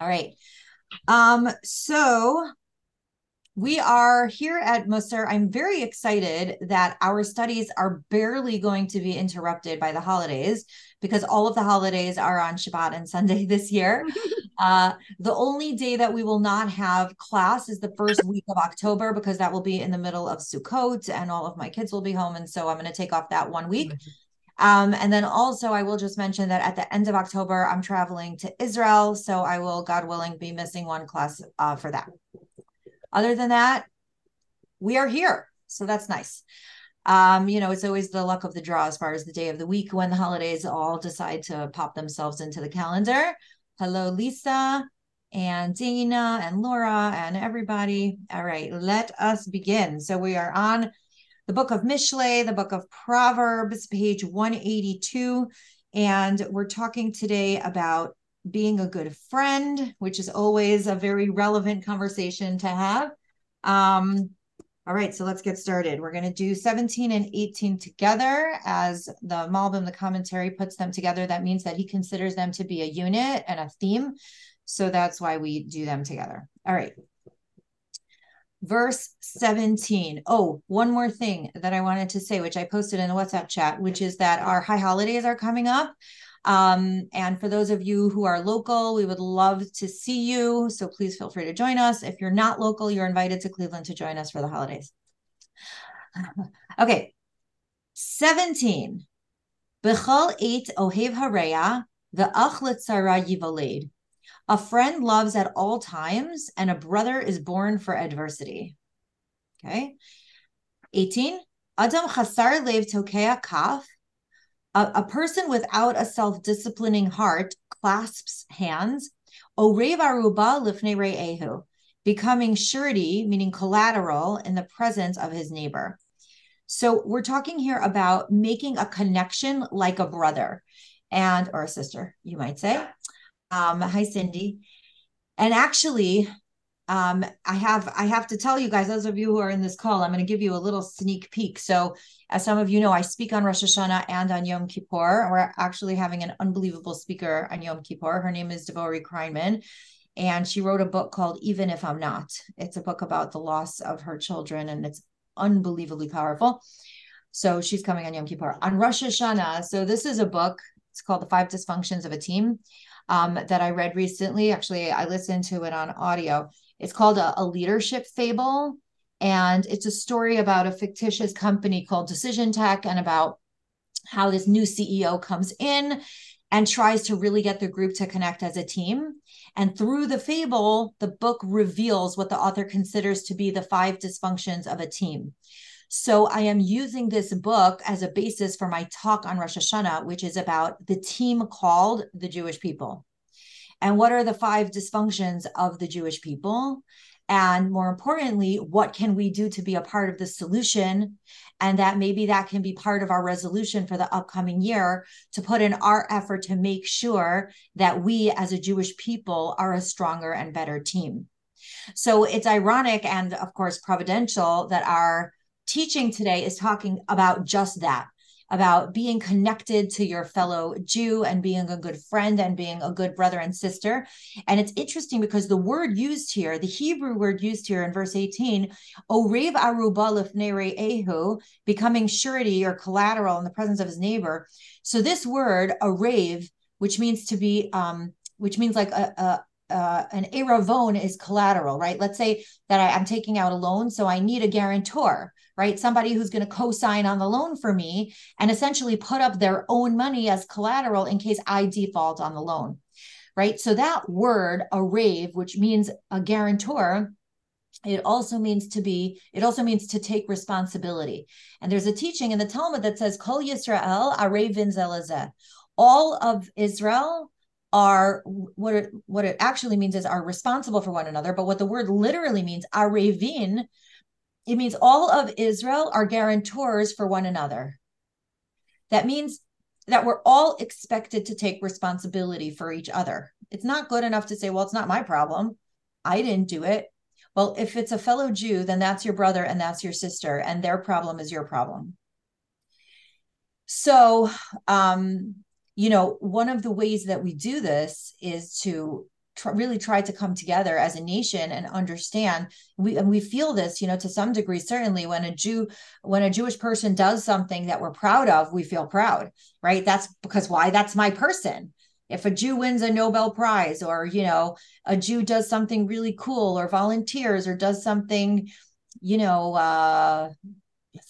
All right. Um, so we are here at Musar. I'm very excited that our studies are barely going to be interrupted by the holidays because all of the holidays are on Shabbat and Sunday this year. uh, the only day that we will not have class is the first week of October because that will be in the middle of Sukkot and all of my kids will be home. And so I'm going to take off that one week. Um, and then also, I will just mention that at the end of October, I'm traveling to Israel. So I will, God willing, be missing one class uh, for that. Other than that, we are here. So that's nice. Um, you know, it's always the luck of the draw as far as the day of the week when the holidays all decide to pop themselves into the calendar. Hello, Lisa and Dana and Laura and everybody. All right, let us begin. So we are on the book of Mishle, the book of Proverbs, page 182. And we're talking today about being a good friend, which is always a very relevant conversation to have. Um, all right, so let's get started. We're going to do 17 and 18 together as the Malbim, the commentary, puts them together. That means that he considers them to be a unit and a theme. So that's why we do them together. All right verse 17. Oh, one more thing that I wanted to say, which I posted in the WhatsApp chat, which is that our high holidays are coming up. Um, and for those of you who are local, we would love to see you. So please feel free to join us. If you're not local, you're invited to Cleveland to join us for the holidays. okay. 17. Bechol eight ohev hareya, the achlet sarah yivaled. A friend loves at all times, and a brother is born for adversity. Okay. 18. Adam chasar lev tokea kaf. A person without a self disciplining heart clasps hands. Orev aruba lifnei re'ehu. Becoming surety, meaning collateral, in the presence of his neighbor. So we're talking here about making a connection like a brother and or a sister, you might say. Um, hi, Cindy. And actually, um, I have I have to tell you guys, those of you who are in this call, I'm going to give you a little sneak peek. So, as some of you know, I speak on Rosh Hashanah and on Yom Kippur. We're actually having an unbelievable speaker on Yom Kippur. Her name is Devori Kreinman, and she wrote a book called Even If I'm Not. It's a book about the loss of her children, and it's unbelievably powerful. So she's coming on Yom Kippur. On Rosh Hashanah, so this is a book. It's called The Five Dysfunctions of a Team um, that I read recently. Actually, I listened to it on audio. It's called a, a leadership fable. And it's a story about a fictitious company called Decision Tech and about how this new CEO comes in and tries to really get the group to connect as a team. And through the fable, the book reveals what the author considers to be the five dysfunctions of a team. So I am using this book as a basis for my talk on Rosh Hashanah, which is about the team called the Jewish people. And what are the five dysfunctions of the Jewish people? And more importantly, what can we do to be a part of the solution? And that maybe that can be part of our resolution for the upcoming year to put in our effort to make sure that we as a Jewish people are a stronger and better team. So it's ironic and, of course, providential that our teaching today is talking about just that about being connected to your fellow Jew and being a good friend and being a good brother and sister. And it's interesting because the word used here, the Hebrew word used here in verse 18, Orev aruba lifnei re'ehu, becoming surety or collateral in the presence of his neighbor. So this word, Orev, which means to be, um, which means like a, a uh, an eravon is collateral, right? Let's say that I, I'm taking out a loan, so I need a guarantor right? Somebody who's going to co sign on the loan for me and essentially put up their own money as collateral in case I default on the loan, right? So that word, arev, which means a guarantor, it also means to be it also means to take responsibility and there's a teaching in the talmud that says kol yisrael arevin zelazeh all of israel are what it, what it actually means is are responsible for one another but what the word literally means arevin it means all of Israel are guarantors for one another. That means that we're all expected to take responsibility for each other. It's not good enough to say, well, it's not my problem. I didn't do it. Well, if it's a fellow Jew, then that's your brother and that's your sister, and their problem is your problem. So, um, you know, one of the ways that we do this is to tr- really try to come together as a nation and understand. We and we feel this you know to some degree certainly when a jew when a jewish person does something that we're proud of we feel proud right? That's because why? That's my person. If a jew wins a nobel prize or you know a jew does something really cool or volunteers or does something you know uh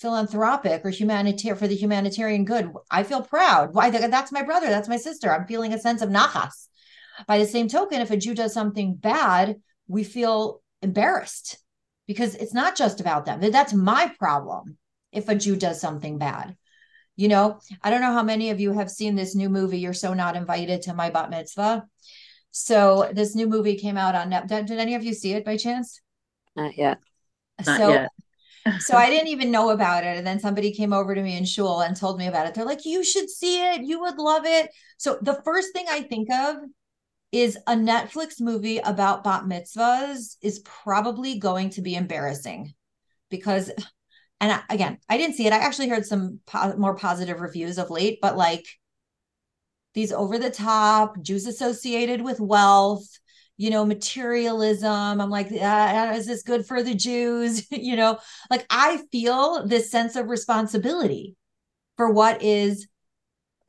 philanthropic or humanitarian for the humanitarian good i feel proud why that's my brother that's my sister i'm feeling a sense of nachas by the same token, if a Jew does something bad, we feel embarrassed because it's not just about them. That's my problem if a Jew does something bad. You know, I don't know how many of you have seen this new movie, You're So Not Invited to My Bat Mitzvah. So this new movie came out on Netflix. Did, did any of you see it by chance? Not yet. Not so, yet. So I didn't even know about it. And then somebody came over to me in shul and told me about it. They're like, you should see it. You would love it. So the first thing I think of is a Netflix movie about bat mitzvahs is probably going to be embarrassing because, and again, I didn't see it. I actually heard some po- more positive reviews of late, but like these over the top Jews associated with wealth, you know, materialism. I'm like, uh, is this good for the Jews? you know, like I feel this sense of responsibility for what is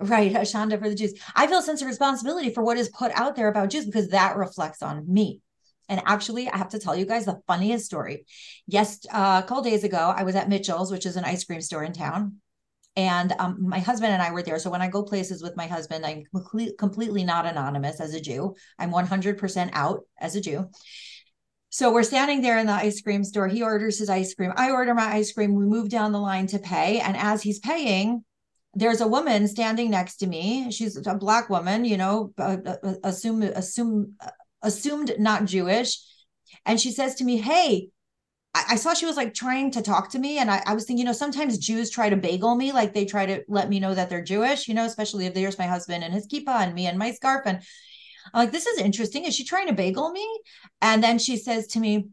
Right, a shanda for the Jews. I feel a sense of responsibility for what is put out there about Jews because that reflects on me. And actually, I have to tell you guys the funniest story. Yes, uh, a couple days ago, I was at Mitchell's, which is an ice cream store in town. And um, my husband and I were there. So when I go places with my husband, I'm complete, completely not anonymous as a Jew. I'm 100% out as a Jew. So we're standing there in the ice cream store. He orders his ice cream. I order my ice cream. We move down the line to pay. And as he's paying, there's a woman standing next to me. She's a black woman, you know, uh, uh, assume assume assumed not Jewish, and she says to me, "Hey." I, saw she was like trying to talk to me, and I, I was thinking, you know, sometimes Jews try to bagel me, like they try to let me know that they're Jewish, you know, especially if there's my husband and his kippah and me and my scarf. And I'm like, this is interesting. Is she trying to bagel me? And then she says to me,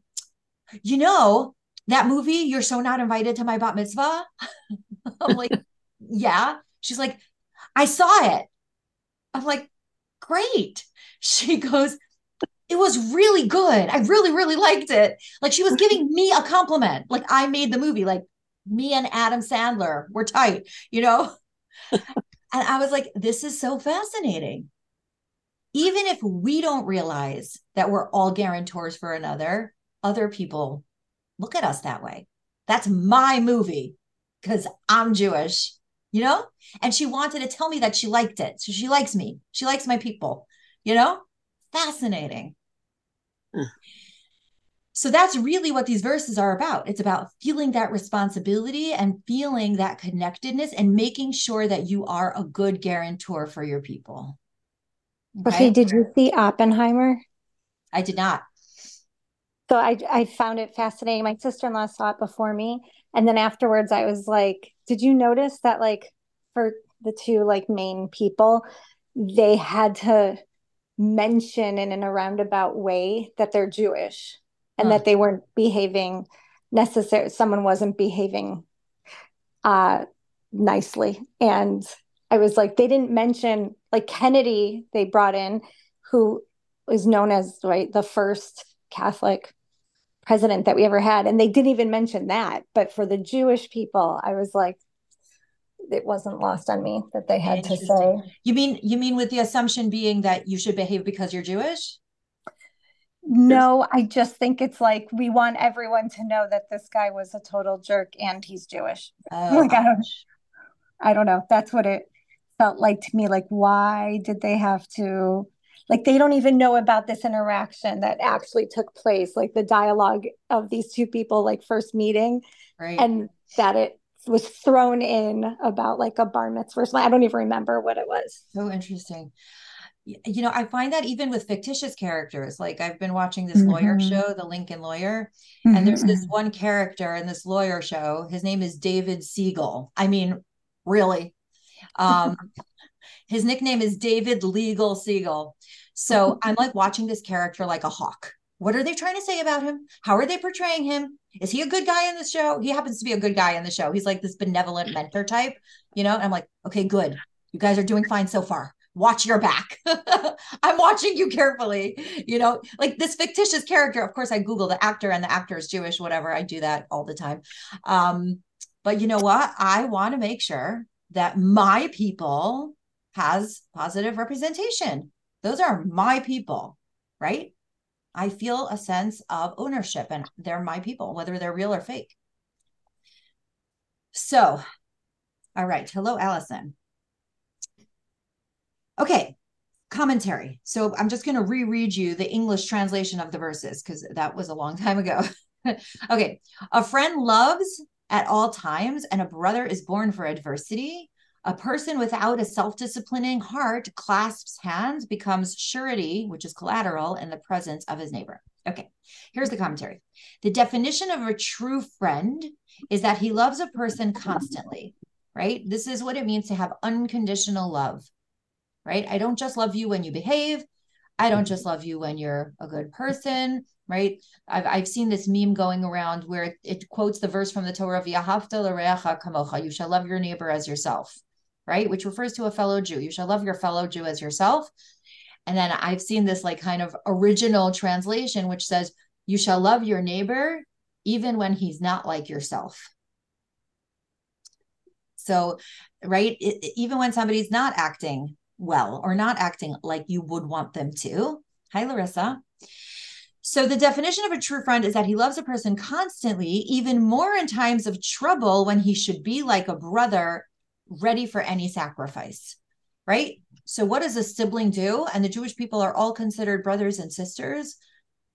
you know, that movie, You're So Not Invited to My Bat Mitzvah. I'm like, yeah. She's like, I saw it. I'm like, great. She goes, it was really good. I really, really liked it. Like she was giving me a compliment. Like I made the movie. Like me and Adam Sandler were tight, you know? and I was like, this is so fascinating. Even if we don't realize that we're all guarantors for another, other people look at us that way. That's my movie because I'm Jewish you know? And she wanted to tell me that she liked it. So she likes me. She likes my people, you know? Fascinating. Hmm. So that's really what these verses are about. It's about feeling that responsibility and feeling that connectedness and making sure that you are a good guarantor for your people. Okay, okay did you see Oppenheimer? I did not. So I I found it fascinating. My sister-in-law saw it before me and then afterwards I was like, did you notice that like for the two like main people, they had to mention in, in a roundabout way that they're Jewish and huh. that they weren't behaving necessary someone wasn't behaving uh nicely. And I was like, they didn't mention like Kennedy, they brought in, who is known as right the first Catholic president that we ever had. And they didn't even mention that. But for the Jewish people, I was like, it wasn't lost on me that they had to say. You mean you mean with the assumption being that you should behave because you're Jewish? No, I just think it's like we want everyone to know that this guy was a total jerk and he's Jewish. Oh, like I don't, I don't know. That's what it felt like to me. Like, why did they have to like they don't even know about this interaction that actually took place like the dialogue of these two people like first meeting right and that it was thrown in about like a bar mitzvah i don't even remember what it was so interesting you know i find that even with fictitious characters like i've been watching this mm-hmm. lawyer show the lincoln lawyer mm-hmm. and there's this mm-hmm. one character in this lawyer show his name is david siegel i mean really um his nickname is David Legal Siegel. So I'm like watching this character like a hawk. What are they trying to say about him? How are they portraying him? Is he a good guy in the show? He happens to be a good guy in the show. He's like this benevolent mentor type, you know? And I'm like, okay, good. You guys are doing fine so far. watch your back. I'm watching you carefully. You know, like this fictitious character. Of course, I Google the actor and the actor is Jewish, whatever. I do that all the time. Um, but you know what? I want to make sure that my people has positive representation. Those are my people, right? I feel a sense of ownership and they're my people, whether they're real or fake. So, all right. Hello, Allison. Okay, commentary. So I'm just going to reread you the English translation of the verses because that was a long time ago. okay, a friend loves at all times, and a brother is born for adversity. A person without a self disciplining heart clasps hands, becomes surety, which is collateral, in the presence of his neighbor. Okay, here's the commentary. The definition of a true friend is that he loves a person constantly, right? This is what it means to have unconditional love right? I don't just love you when you behave. I don't just love you when you're a good person, right? I've, I've seen this meme going around where it, it quotes the verse from the Torah, kamocha, you shall love your neighbor as yourself, right? Which refers to a fellow Jew. You shall love your fellow Jew as yourself. And then I've seen this like kind of original translation, which says, you shall love your neighbor even when he's not like yourself. So, right, it, even when somebody's not acting well or not acting like you would want them to. Hi, Larissa. So, the definition of a true friend is that he loves a person constantly, even more in times of trouble when he should be like a brother, ready for any sacrifice, right? So, what does a sibling do? And the Jewish people are all considered brothers and sisters.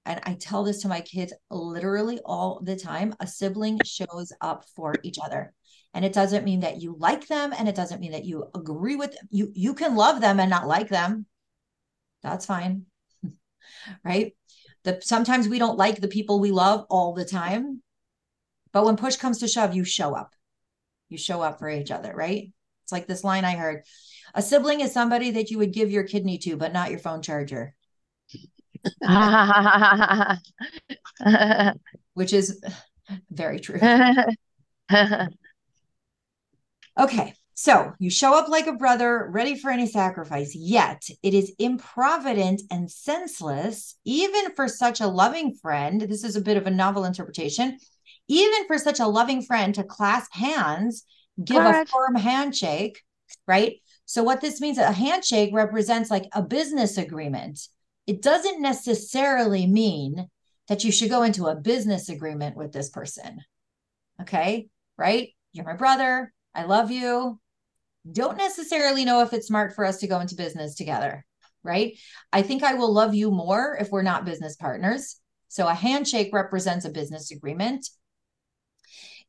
And I tell this to my kids literally all the time a sibling shows up for each other and it doesn't mean that you like them and it doesn't mean that you agree with them. you you can love them and not like them that's fine right the sometimes we don't like the people we love all the time but when push comes to shove you show up you show up for each other right it's like this line i heard a sibling is somebody that you would give your kidney to but not your phone charger which is very true Okay, so you show up like a brother, ready for any sacrifice, yet it is improvident and senseless, even for such a loving friend. This is a bit of a novel interpretation. Even for such a loving friend to clasp hands, give Correct. a firm handshake, right? So, what this means, a handshake represents like a business agreement. It doesn't necessarily mean that you should go into a business agreement with this person. Okay, right? You're my brother. I love you. Don't necessarily know if it's smart for us to go into business together, right? I think I will love you more if we're not business partners. So a handshake represents a business agreement.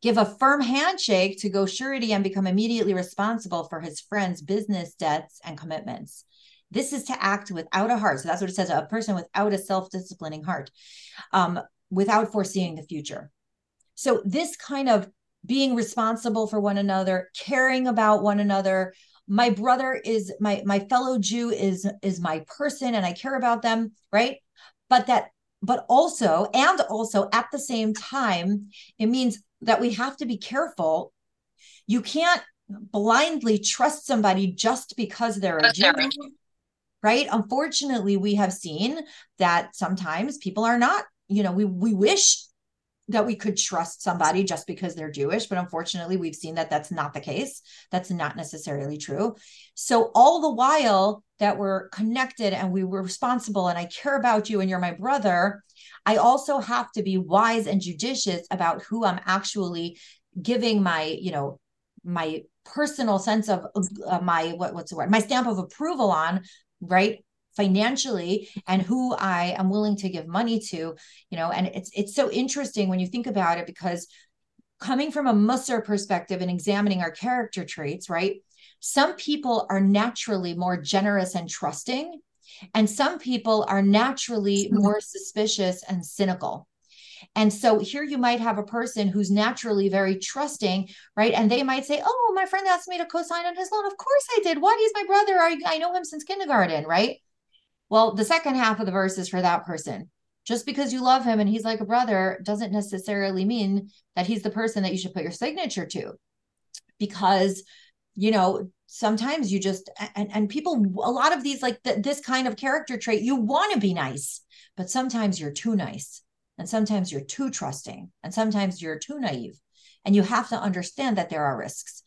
Give a firm handshake to go surety and become immediately responsible for his friend's business debts and commitments. This is to act without a heart. So that's what it says a person without a self disciplining heart, um, without foreseeing the future. So, this kind of being responsible for one another, caring about one another. My brother is my my fellow Jew is is my person and I care about them, right? But that but also and also at the same time it means that we have to be careful. You can't blindly trust somebody just because they're a Jew. Right? Unfortunately, we have seen that sometimes people are not, you know, we we wish that we could trust somebody just because they're Jewish, but unfortunately, we've seen that that's not the case. That's not necessarily true. So, all the while that we're connected and we were responsible, and I care about you and you're my brother, I also have to be wise and judicious about who I'm actually giving my, you know, my personal sense of uh, my what what's the word my stamp of approval on right financially and mm-hmm. who I am willing to give money to, you know, and it's it's so interesting when you think about it because coming from a Musser perspective and examining our character traits, right? Some people are naturally more generous and trusting, and some people are naturally mm-hmm. more suspicious and cynical. And so here you might have a person who's naturally very trusting, right? And they might say, Oh, my friend asked me to co sign on his loan. Of course I did. What? He's my brother. I, I know him since kindergarten, right? Well, the second half of the verse is for that person. Just because you love him and he's like a brother doesn't necessarily mean that he's the person that you should put your signature to. Because, you know, sometimes you just and, and people a lot of these like this kind of character trait you want to be nice but sometimes you're too nice and sometimes you're too trusting and sometimes you're too naive and you have to understand that there are risks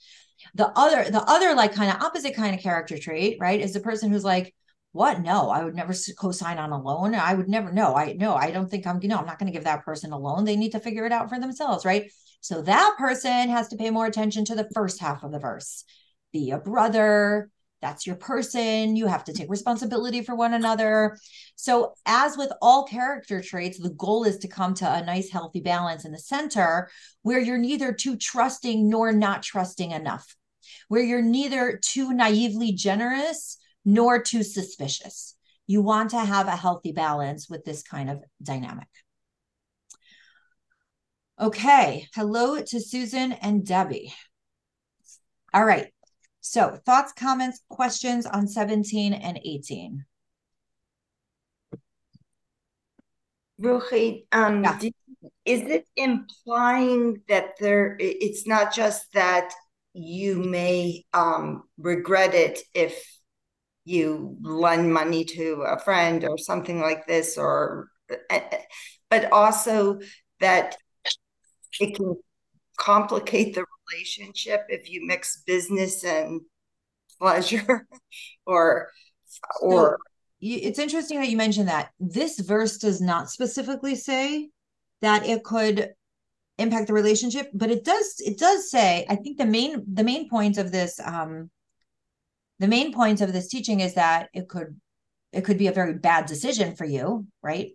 the other the other like kind of opposite kind of character trait right is the person who's like what? No i would never co-sign on a loan. I would never no i no i don't think i'm you know i'm not going to give that person a loan. They need to figure it out for themselves right? So that person has to pay more attention to the first half of the verse. Be a brother. That's your person. You have to take responsibility for one another. So as with all character traits the goal is to come to a nice healthy balance in the center where you're neither too trusting nor not trusting enough where you're neither too naively generous nor too suspicious you want to have a healthy balance with this kind of dynamic okay hello to susan and debbie all right so, thoughts, comments, questions on 17 and 18? Ruchi, um, yeah. is it implying that there, it's not just that you may um, regret it if you lend money to a friend or something like this, or, eh, eh, but also that it can complicate the relationship if you mix business and pleasure or or so it's interesting that you mentioned that. This verse does not specifically say that it could impact the relationship but it does it does say i think the main the main point of this um the main point of this teaching is that it could it could be a very bad decision for you right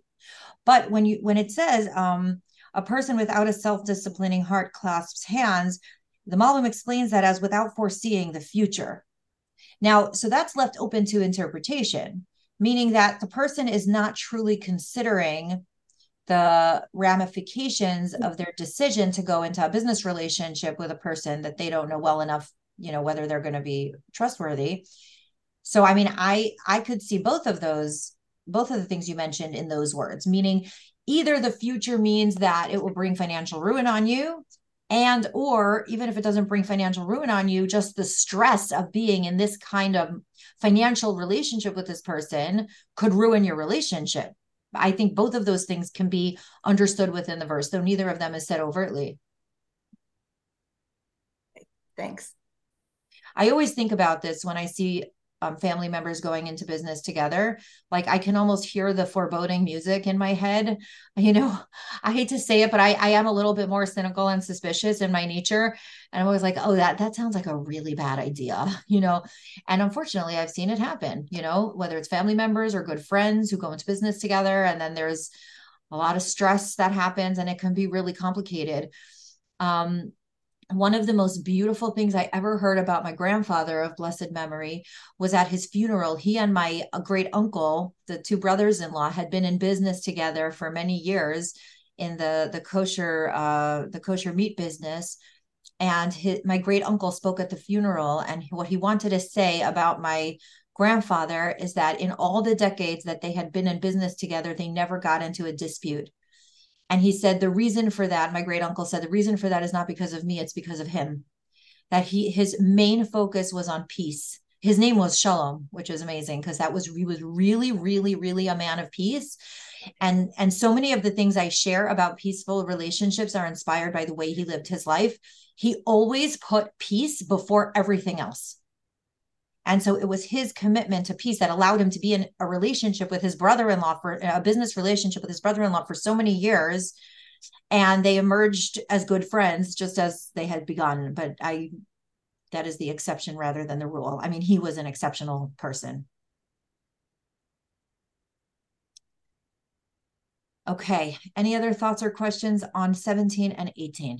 but when you when it says um a person without a self-disciplining heart clasps hands the Malbim explains that as without foreseeing the future. Now, so that's left open to interpretation, meaning that the person is not truly considering the ramifications of their decision to go into a business relationship with a person that they don't know well enough, you know, whether they're going to be trustworthy. So, I mean, I I could see both of those, both of the things you mentioned in those words, meaning either the future means that it will bring financial ruin on you and or even if it doesn't bring financial ruin on you just the stress of being in this kind of financial relationship with this person could ruin your relationship. I think both of those things can be understood within the verse though neither of them is said overtly. Thanks i always think about this when i see um, family members going into business together like i can almost hear the foreboding music in my head. You know i hate to say it but i i am a little bit more cynical and suspicious in my nature. And i'm always like oh that that sounds like a really bad idea you know? And unfortunately i've seen it happen you know? Whether it's family members or good friends who go into business together and then there's a lot of stress that happens and it can be really complicated. Um one of the most beautiful things I ever heard about my grandfather of blessed memory was at his funeral. He and my great uncle, the two brothers in law, had been in business together for many years in the the kosher uh, the kosher meat business. And his, my great uncle spoke at the funeral, and what he wanted to say about my grandfather is that in all the decades that they had been in business together, they never got into a dispute and he said, the reason for that, my great uncle said, the reason for that is not because of me, it's because of him. That he his main focus was on peace. His name was Shalom, which is amazing because that was he was really, really, really a man of peace. And and so many of the things I share about peaceful relationships are inspired by the way he lived his life. He always put peace before everything else. And so it was his commitment to peace that allowed him to be in a relationship with his brother-in-law for a business relationship with his brother-in-law for so many years. And they emerged as good friends just as they had begun. But I that is the exception rather than the rule. I mean, he was an exceptional person. Okay. Any other thoughts or questions on 17 and 18?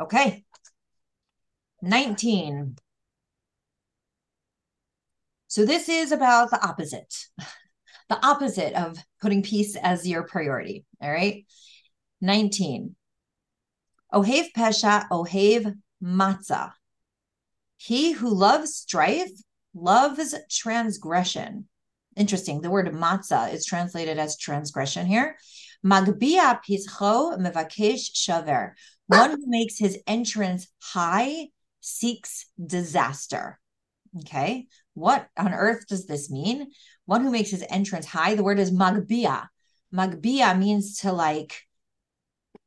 Okay. 19. So this is about the opposite, the opposite of putting peace as your priority. All right. 19. Ohev Pesha, Ohev Matzah. He who loves strife loves transgression. Interesting. The word matzah is translated as transgression here. Magbia pischo mevakesh shaver. One who makes his entrance high seeks disaster. Okay. What on earth does this mean? One who makes his entrance high. The word is magbia. Magbia means to like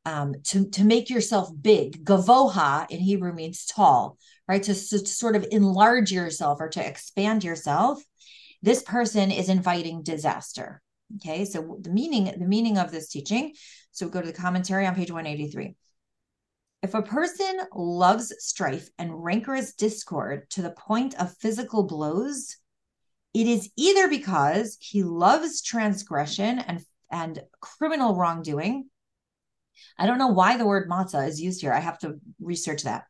um, to, to make yourself big. Gavoha in Hebrew means tall, right? To, to sort of enlarge yourself or to expand yourself. This person is inviting disaster. Okay, so the meaning the meaning of this teaching. So go to the commentary on page 183. If a person loves strife and rancorous discord to the point of physical blows, it is either because he loves transgression and, and criminal wrongdoing. I don't know why the word matzah is used here. I have to research that.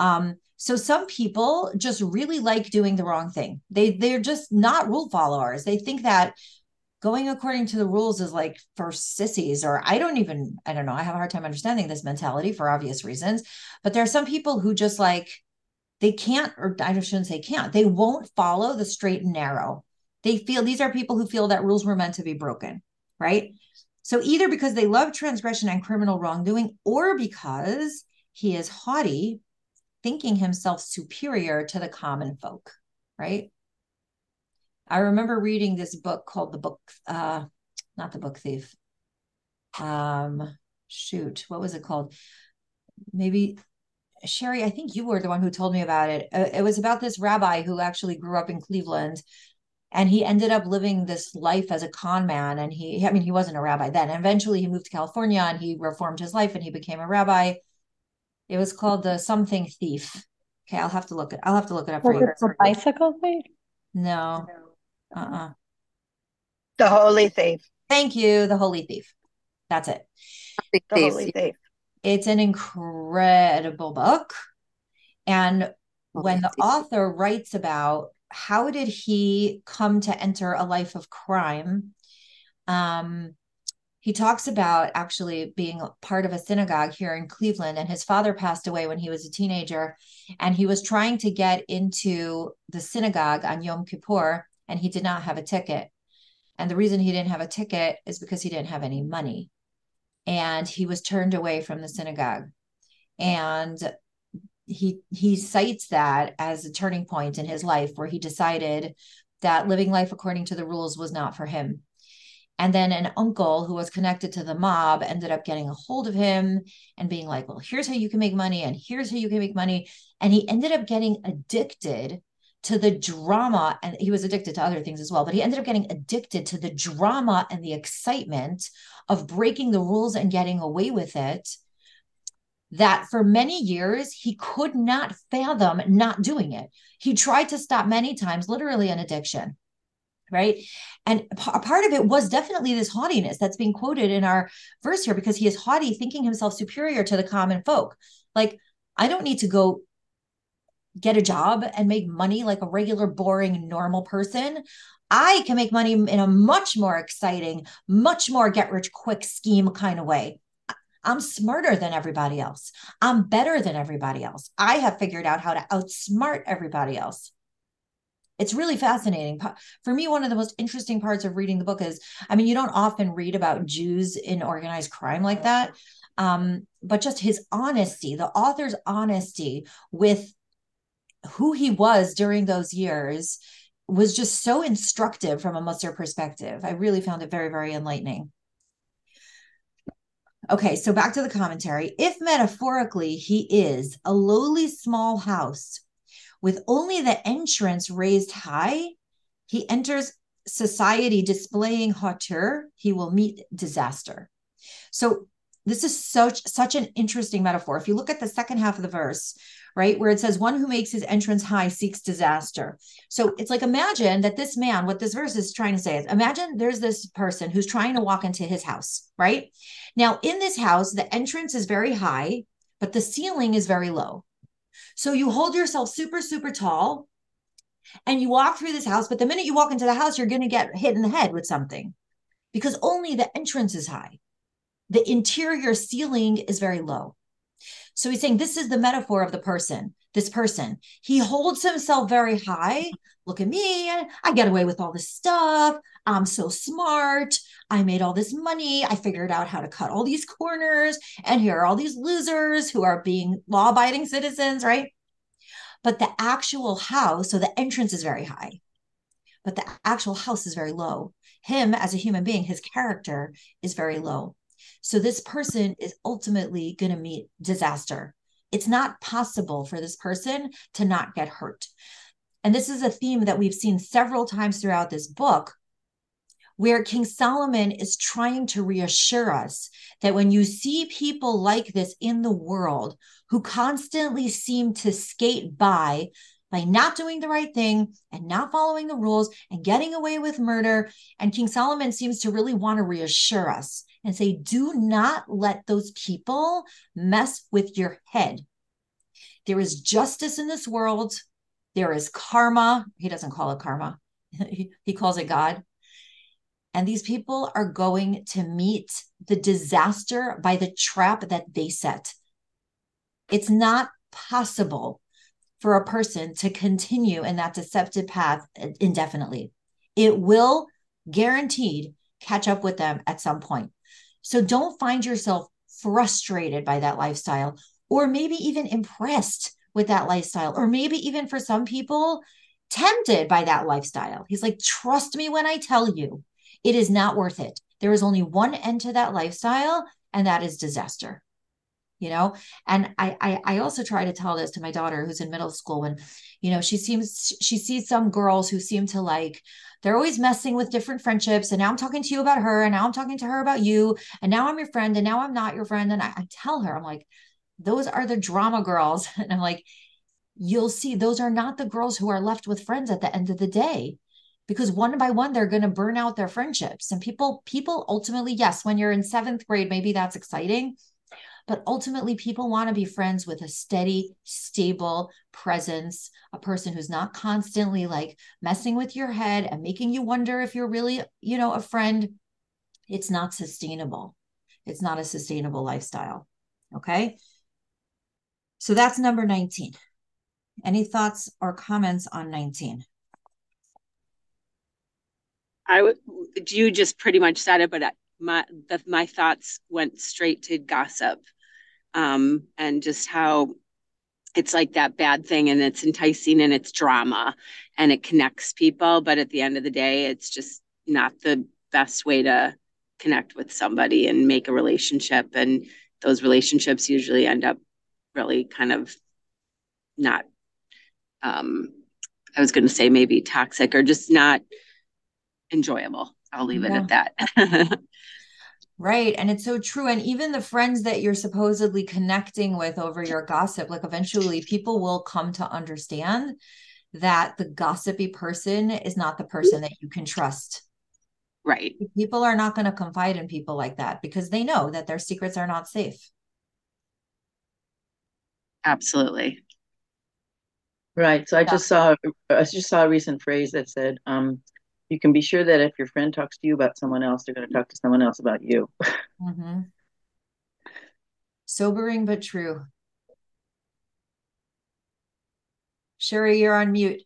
Um, so some people just really like doing the wrong thing. They they're just not rule followers. They think that going according to the rules is like for sissies or i don't even i don't know i have a hard time understanding this mentality for obvious reasons but there are some people who just like they can't or i shouldn't say can't they won't follow the straight and narrow. They feel these are people who feel that rules were meant to be broken right? So either because they love transgression and criminal wrongdoing or because he is haughty thinking himself superior to the common folk right I remember reading this book called the book, uh, not the book thief. Um, shoot, what was it called? Maybe Sherry, I think you were the one who told me about it. Uh, it was about this rabbi who actually grew up in Cleveland and he ended up living this life as a con man and he i mean he wasn't a rabbi then. And eventually he moved to california and he reformed his life and he became a rabbi. It was called the something thief. Okay i'll have to look it i'll have to look it up was for you. it the bicycle thief? No uh-uh. The Holy Thief. Thank you. The Holy Thief. That's it. The Holy Thief. It's an incredible book. And when the author writes about how did he come to enter a life of crime, um, he talks about actually being part of a synagogue here in Cleveland, and his father passed away when he was a teenager, and he was trying to get into the synagogue on Yom Kippur, and he did not have a ticket. And the reason he didn't have a ticket is because he didn't have any money. And he was turned away from the synagogue. And he he cites that as a turning point in his life where he decided that living life according to the rules was not for him. And then an uncle who was connected to the mob ended up getting a hold of him and being like, Well, here's how you can make money, and here's how you can make money. And he ended up getting addicted to the drama and he was addicted to other things as well but he ended up getting addicted to the drama and the excitement of breaking the rules and getting away with it that for many years he could not fathom not doing it. He tried to stop many times literally an addiction right? And a part of it was definitely this haughtiness that's being quoted in our verse here because he is haughty thinking himself superior to the common folk. Like i don't need to go get a job and make money like a regular, boring, normal person. I can make money in a much more exciting, much more get rich quick scheme kind of way. I'm smarter than everybody else. I'm better than everybody else. I have figured out how to outsmart everybody else. It's really fascinating. For me, one of the most interesting parts of reading the book is I mean, you don't often read about Jews in organized crime like that. Um, but just his honesty, the author's honesty with who he was during those years was just so instructive from a Musser perspective. I really found it very, very enlightening. Okay, so back to the commentary. If metaphorically he is a lowly small house with only the entrance raised high, he enters society displaying hauteur, he will meet disaster. So this is such such an interesting metaphor. If you look at the second half of the verse, right? Where it says, one who makes his entrance high seeks disaster. So it's like, imagine that this man, what this verse is trying to say is, imagine there's this person who's trying to walk into his house, right? Now, in this house, the entrance is very high, but the ceiling is very low. So you hold yourself super, super tall and you walk through this house, but the minute you walk into the house, you're going to get hit in the head with something because only the entrance is high. The interior ceiling is very low. So he's saying this is the metaphor of the person this person. He holds himself very high. Look at me. I get away with all this stuff. I'm so smart. I made all this money. I figured out how to cut all these corners. And here are all these losers who are being law abiding citizens, right? But the actual house, so the entrance is very high, but the actual house is very low. Him as a human being, his character is very low. So this person is ultimately going to meet disaster it's not possible for this person to not get hurt. And this is a theme that we've seen several times throughout this book, where King Solomon is trying to reassure us that when you see people like this in the world who constantly seem to skate by by not doing the right thing and not following the rules and getting away with murder, and King Solomon seems to really want to reassure us and say, do not let those people mess with your head. There is justice in this world. There is karma. He doesn't call it karma, he calls it God. And these people are going to meet the disaster by the trap that they set. It's not possible for a person to continue in that deceptive path indefinitely. It will guaranteed catch up with them at some point. So don't find yourself frustrated by that lifestyle, or maybe even impressed with that lifestyle, or maybe even for some people, tempted by that lifestyle. He's like, trust me when I tell you, it is not worth it. There is only one end to that lifestyle, and that is disaster you know and I, I i also try to tell this to my daughter who's in middle school when you know she seems she sees some girls who seem to like they're always messing with different friendships. And now I'm talking to you about her, and now I'm talking to her about you, and now I'm your friend, and now I'm not your friend. And I, I tell her, I'm like, those are the drama girls. And I'm like, you'll see, those are not the girls who are left with friends at the end of the day because one by one they're going to burn out their friendships and people people ultimately yes when you're in 7th grade maybe that's exciting but ultimately, people want to be friends with a steady, stable presence, a person who's not constantly like messing with your head and making you wonder if you're really, you know, a friend. It's not sustainable. It's not a sustainable lifestyle. Okay. So that's number 19. Any thoughts or comments on 19? I would, you just pretty much said it, but my the, my thoughts went straight to gossip um, and just how it's like that bad thing and it's enticing and it's drama and it connects people. But at the end of the day it's just not the best way to connect with somebody and make a relationship. And those relationships usually end up really kind of not um i was going to say maybe toxic or just not enjoyable. I'll leave yeah. it at that Right. And it's so true. And even the friends that you're supposedly connecting with over your gossip, like eventually people will come to understand that the gossipy person is not the person that you can trust. Right. People are not going to confide in people like that because they know that their secrets are not safe. Absolutely. Right. So I yeah. just saw I just saw a recent phrase that said, um, you can be sure that if your friend talks to you about someone else, they're going to talk to someone else about you. mm-hmm. Sobering but true. Sherry, you're on mute.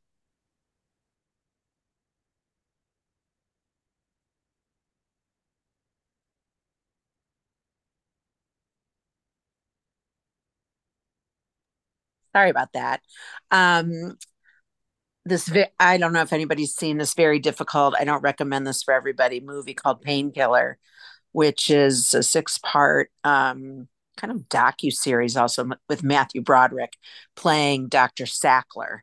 Sorry about that. Um, this I don't know if anybody's seen this very difficult. I don't recommend this for everybody. Movie called Painkiller, which is a six part um, kind of docu series, also with Matthew Broderick playing Dr. Sackler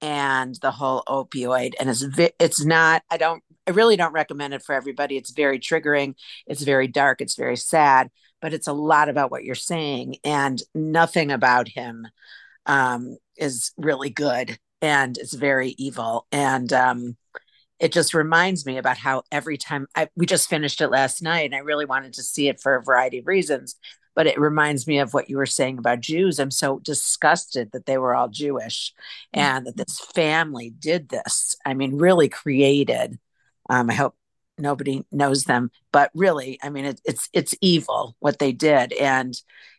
and the whole opioid. And it's it's not. I don't. I really don't recommend it for everybody. It's very triggering. It's very dark. It's very sad. But it's a lot about what you're saying, and nothing about him um, is really good and it's very evil. And um, it just reminds me about how every time I, we just finished it last night, and I really wanted to see it for a variety of reasons. But it reminds me of what you were saying about Jews. I'm so disgusted that they were all Jewish and that this family did this. I mean, really created. Um, I hope nobody knows them, but really, I mean, it, it's it's evil what they did, and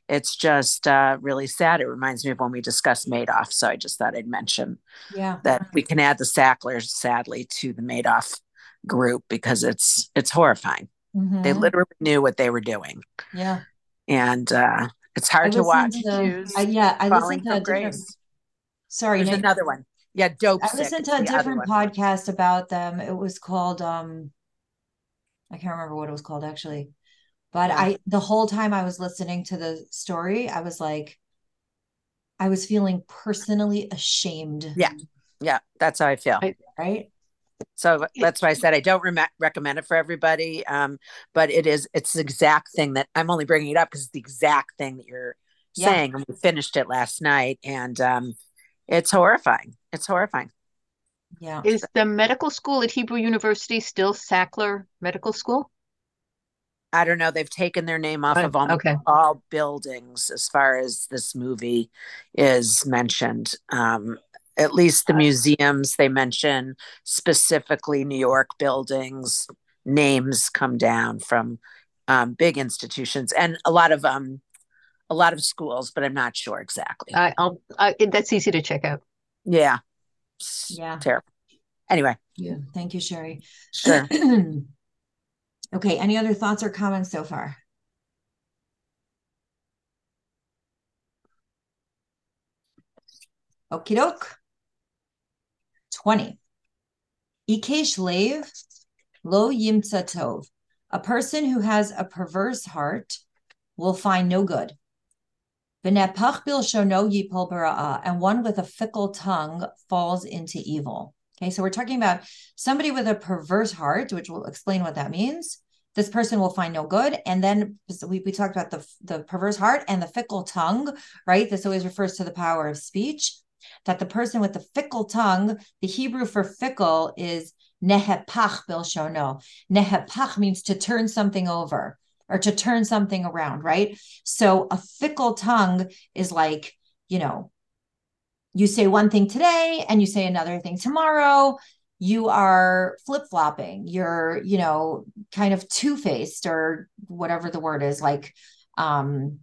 it's just uh, really sad. It reminds me of when we discussed Madoff. So I just thought I'd mention yeah. that we can add the Sacklers, sadly, to the Madoff group because it's it's horrifying. Mm-hmm. They literally knew what they were doing. Yeah. And uh, it's hard to watch. To, I, yeah, I listened to a different. Sorry, there's Nick. another one. Yeah, dope. I listened to a different podcast about them. It was called um, I can't remember what it was called actually, but yeah. I the whole time I was listening to the story, I was like, I was feeling personally ashamed. Yeah, yeah, that's how I feel. Right. So that's why I said I don't re- recommend it for everybody. Um, but it is it's the exact thing that I'm only bringing it up because it's the exact thing that you're yeah. saying. And we finished it last night, and um, it's horrifying. It's horrifying. Yeah. Is the medical school at Hebrew University still Sackler Medical School? I don't know. They've taken their name off of all, okay. all buildings as far as this movie is mentioned. Um, at least the museums they mention specifically New York buildings names come down from um, big institutions and a lot of um a lot of schools, but I'm not sure exactly. I, will that's easy to check out. Yeah, yeah, terrible. Anyway, yeah. Thank you, Sherry. Sure. okay. Any other thoughts or comments so far? Okie doke. 20. Ikesh Lev Lo Yimtza Tov. A person who has a perverse heart will find no good. And one with a fickle tongue falls into evil. Okay, so we're talking about somebody with a perverse heart, which we'll explain what that means. This person will find no good. And then we, we talked about the, the perverse heart and the fickle tongue, right? This always refers to the power of speech that the person with the fickle tongue, the Hebrew for fickle is nehepach bilshono. Nehepach means to turn something over or to turn something around, right? So a fickle tongue is like, you know, you say one thing today and you say another thing tomorrow. You are flip flopping. You're, you know, kind of two faced or whatever the word is, like, um,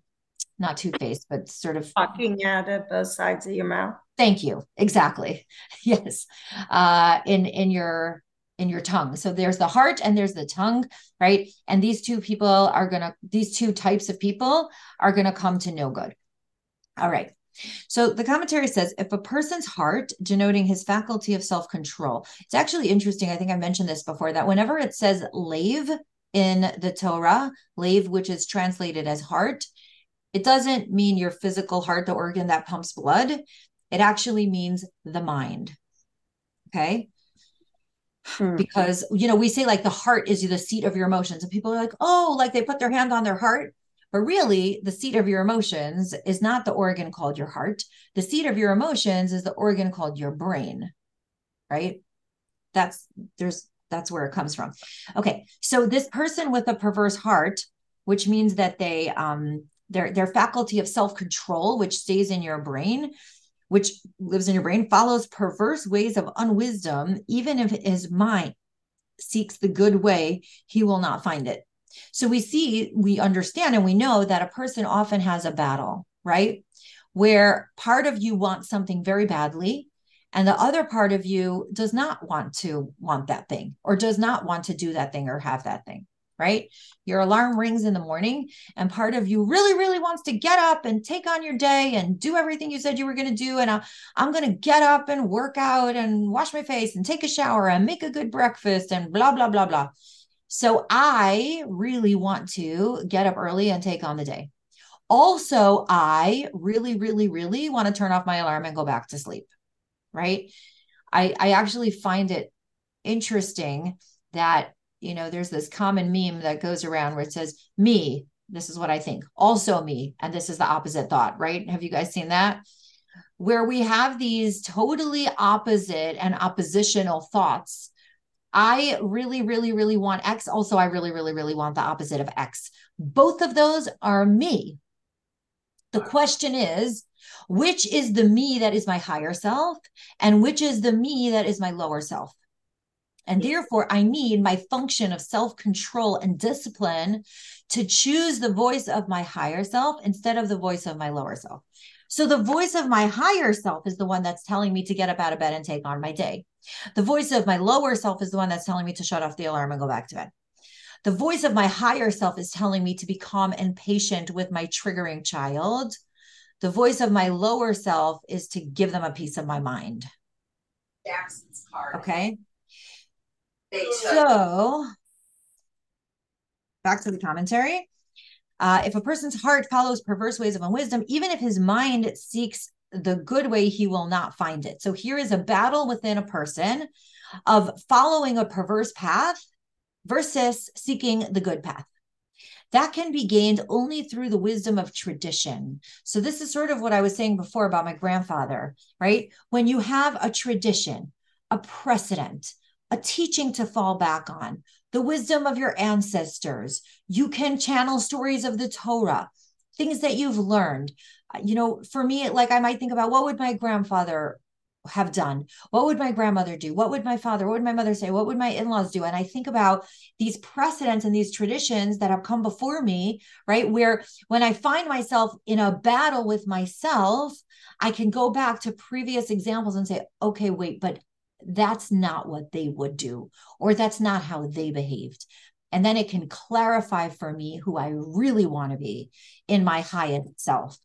not two faced, but sort of talking out of both sides of your mouth. Thank you. Exactly. Yes. Uh, in in your in your tongue. So there's the heart and there's the tongue, right? And these two people are gonna these two types of people are gonna come to no good. All right. So the commentary says if a person's heart, denoting his faculty of self control, it's actually interesting. I think I mentioned this before that whenever it says lev in the Torah, lev, which is translated as heart, it doesn't mean your physical heart, the organ that pumps blood. It actually means the mind. Okay. Hmm. Because, you know, we say like the heart is the seat of your emotions, and people are like, oh, like they put their hand on their heart. But really, the seat of your emotions is not the organ called your heart. The seat of your emotions is the organ called your brain. Right. That's there's that's where it comes from. Okay. So this person with a perverse heart, which means that they um their their faculty of self-control, which stays in your brain, which lives in your brain, follows perverse ways of unwisdom, even if his mind seeks the good way, he will not find it. So we see, we understand, and we know that a person often has a battle, right? Where part of you wants something very badly, and the other part of you does not want to want that thing or does not want to do that thing or have that thing right? Your alarm rings in the morning, and part of you really, really wants to get up and take on your day and do everything you said you were going to do. And I'm going to get up and work out and wash my face and take a shower and make a good breakfast and blah, blah, blah, blah. So I really want to get up early and take on the day. Also, I really, really, really want to turn off my alarm and go back to sleep. Right. I, I actually find it interesting that you know, there's this common meme that goes around where it says, me, this is what I think, also me, and this is the opposite thought, right? Have you guys seen that? Where we have these totally opposite and oppositional thoughts. I really, really, really want X. Also, I really, really, really want the opposite of X. Both of those are me. The question is, which is the me that is my higher self and which is the me that is my lower self? And therefore, I need my function of self control and discipline to choose the voice of my higher self instead of the voice of my lower self. So, the voice of my higher self is the one that's telling me to get up out of bed and take on my day. The voice of my lower self is the one that's telling me to shut off the alarm and go back to bed. The voice of my higher self is telling me to be calm and patient with my triggering child. The voice of my lower self is to give them a piece of my mind. Jackson's card. Okay. So, back to the commentary. Uh, if a person's heart follows perverse ways of unwisdom, even if his mind seeks the good way, he will not find it. So, here is a battle within a person of following a perverse path versus seeking the good path. That can be gained only through the wisdom of tradition. So, this is sort of what I was saying before about my grandfather, right? When you have a tradition, a precedent, a teaching to fall back on, the wisdom of your ancestors. You can channel stories of the Torah, things that you've learned. Uh, you know, for me, like I might think about what would my grandfather have done? What would my grandmother do? What would my father, what would my mother say? What would my in laws do? And I think about these precedents and these traditions that have come before me, right? Where when I find myself in a battle with myself, I can go back to previous examples and say, okay, wait, but that's not what they would do, or that's not how they behaved. And then it can clarify for me who I really want to be in my highest self.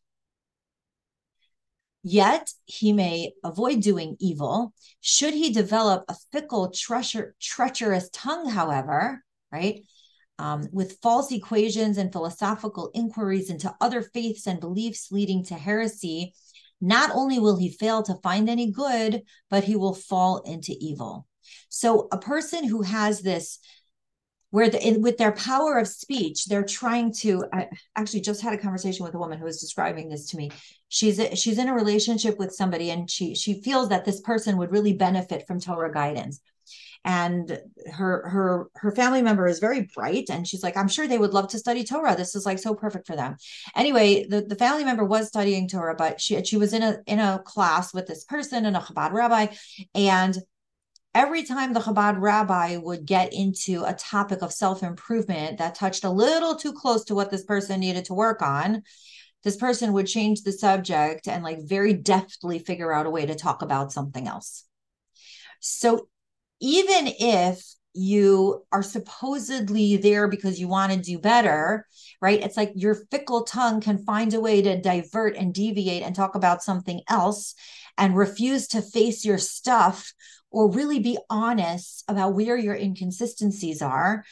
Yet he may avoid doing evil. Should he develop a fickle, treacher- treacherous tongue, however, right? Um, with false equations and philosophical inquiries into other faiths and beliefs leading to heresy, not only will he fail to find any good, but he will fall into evil. So a person who has this where the, with their power of speech they're trying to I actually just had a conversation with a woman who was describing this to me she's a, she's in a relationship with somebody and she she feels that this person would really benefit from torah guidance and her her her family member is very bright and she's like i'm sure they would love to study torah. This is like so perfect for them. Anyway the, the family member was studying torah but she she was in a in a class with this person and a chabad rabbi and every time the chabad rabbi would get into a topic of self-improvement that touched a little too close to what this person needed to work on this person would change the subject and like very deftly figure out a way to talk about something else. So even if you are supposedly there because you want to do better, right? It's like your fickle tongue can find a way to divert and deviate and talk about something else and refuse to face your stuff or really be honest about where your inconsistencies are.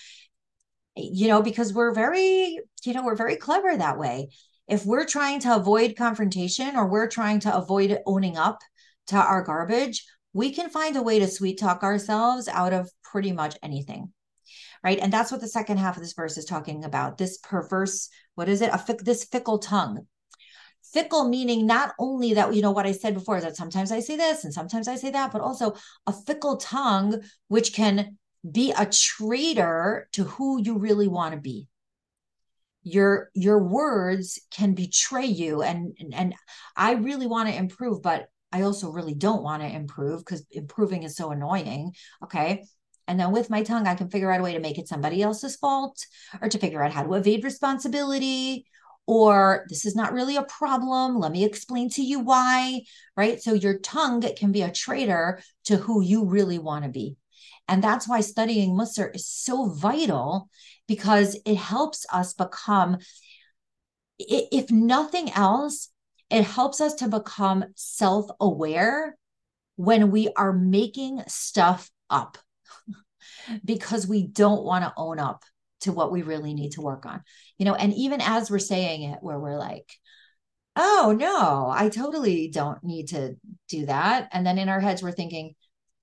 You know, because we're very, you know, we're very clever that way. If we're trying to avoid confrontation or we're trying to avoid owning up to our garbage, we can find a way to sweet talk ourselves out of pretty much anything right? And that's what the second half of this verse is talking about this perverse what is it? A fic- this fickle tongue. Fickle meaning not only that you know what i said before is that sometimes i say this and sometimes i say that but also a fickle tongue which can be a traitor to who you really want to be. Your your words can betray you and and i really want to improve but I also really don't want to improve because improving is so annoying. Okay. And then with my tongue, I can figure out a way to make it somebody else's fault or to figure out how to evade responsibility or this is not really a problem. Let me explain to you why. Right. So your tongue can be a traitor to who you really want to be. And that's why studying Musar is so vital because it helps us become, if nothing else, it helps us to become self aware when we are making stuff up because we don't want to own up to what we really need to work on. You know, and even as we're saying it, where we're like, oh no, I totally don't need to do that. And then in our heads, we're thinking,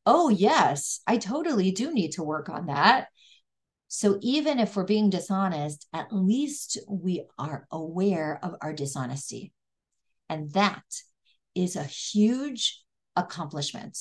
oh yes, I totally do need to work on that. So even if we're being dishonest, at least we are aware of our dishonesty. And that is a huge accomplishment.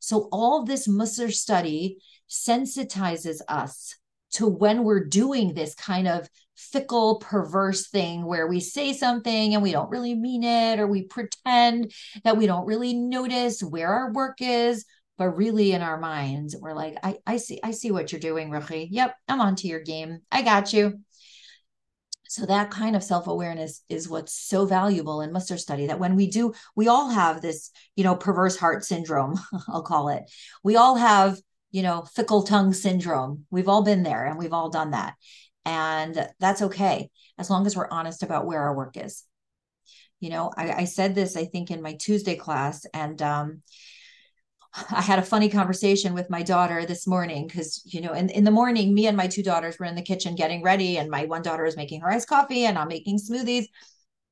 So, all this Musar study sensitizes us to when we're doing this kind of fickle, perverse thing where we say something and we don't really mean it, or we pretend that we don't really notice where our work is, but really in our minds, we're like, I, I see, I see what you're doing, Ruchi. Yep, I'm onto your game. I got you. So that kind of self-awareness is what's so valuable in Musar study that when we do, we all have this, you know, perverse heart syndrome, I'll call it. We all have, you know, fickle tongue syndrome. We've all been there and we've all done that. And that's okay as long as we're honest about where our work is. You know, I, I said this, I think, in my Tuesday class, and um, I had a funny conversation with my daughter this morning because, you know, in, in the morning, me and my two daughters were in the kitchen getting ready, and my one daughter is making her iced coffee, and I'm making smoothies.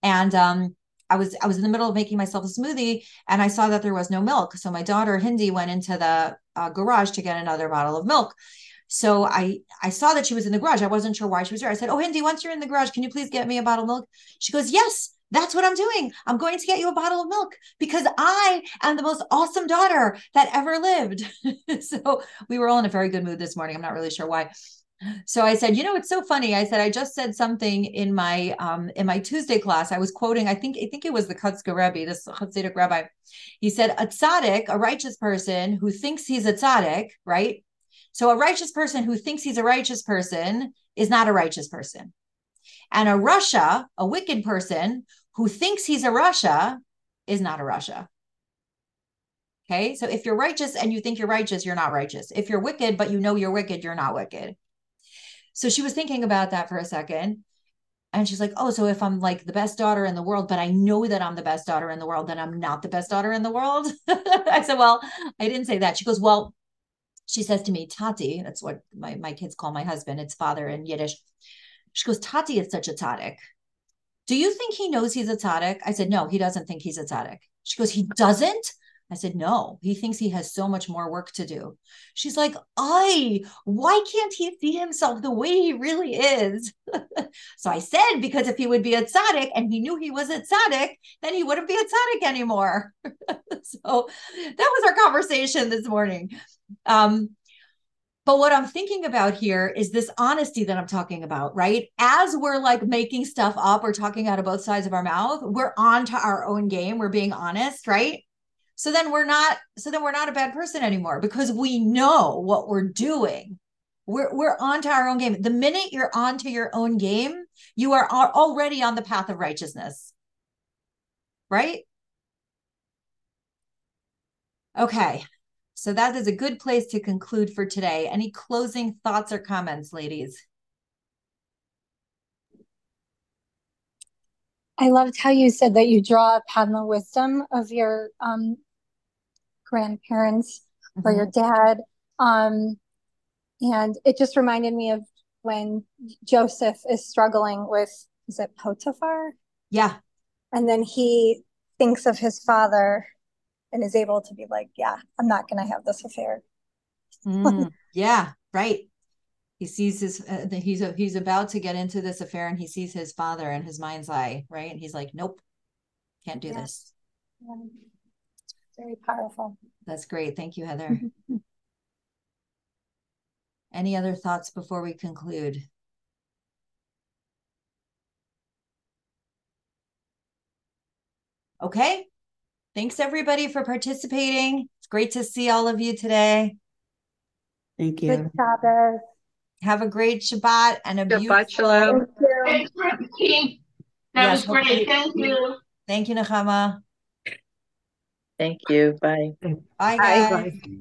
And um, I was I was in the middle of making myself a smoothie, and I saw that there was no milk. So my daughter Hindi went into the uh, garage to get another bottle of milk. So I I saw that she was in the garage. I wasn't sure why she was there. I said, "Oh, Hindi, once you're in the garage, can you please get me a bottle of milk?" She goes, "Yes." That's what I'm doing. I'm going to get you a bottle of milk because I am the most awesome daughter that ever lived. so we were all in a very good mood this morning. I'm not really sure why. So I said, you know, it's so funny. I said, I just said something in my um in my Tuesday class. I was quoting, I think, I think it was the Kotzker Rebbe, this Hasidic rabbi. He said, a tzaddik, a righteous person who thinks he's a tzaddik, right? So a righteous person who thinks he's a righteous person is not a righteous person. And a rasha, a wicked person who thinks he's a rasha is not a rasha. Okay. So if you're righteous and you think you're righteous, you're not righteous. If you're wicked, but you know you're wicked, you're not wicked. So she was thinking about that for a second. And she's like, Oh, so if I'm like the best daughter in the world, but I know that I'm the best daughter in the world, then I'm not the best daughter in the world. I said, Well, I didn't say that. She goes, Well, she says to me, Tati, that's what my, my kids call my husband, it's father in Yiddish. She goes, Tati is such a tzaddik. Do you think he knows he's a tzaddik? I said, no, he doesn't think he's a tzaddik. She goes, he doesn't? I said, no, he thinks he has so much more work to do. She's like, I, why can't he see himself the way he really is? so I said, because if he would be a tzaddik and he knew he was a tzaddik, then he wouldn't be a tzaddik anymore. so that was our conversation this morning. Um, but what I'm thinking about here is this honesty that I'm talking about, right? As we're like making stuff up or talking out of both sides of our mouth, we're on to our own game. We're being honest, right? So then we're not, so then we're not a bad person anymore because we know what we're doing. We're, we're on to our own game. The minute you're on to your own game, you are already on the path of righteousness. Right? Okay. So that is a good place to conclude for today. Any closing thoughts or comments, ladies? I loved how you said that you draw upon the wisdom of your um, grandparents mm-hmm. or your dad. Um, and it just reminded me of when Joseph is struggling with, is it Potiphar? Yeah. And then he thinks of his father and is able to be like, yeah, I'm not going to have this affair. mm, yeah, right. He sees his uh, he's a, he's about to get into this affair, and he sees his father in his mind's eye, right? And he's like, nope, can't do this. Yeah. Very powerful. That's great. Thank you, Heather. Any other thoughts before we conclude? Okay. Thanks everybody for participating. It's great to see all of you today. Thank you. Good Shabbos. Have a great Shabbat and a beautiful Shabbat beautiful. Shalom. Thanks, That yes, was great. Thank you. Thank you, Nechama. Thank you. Bye. Bye, guys. Bye.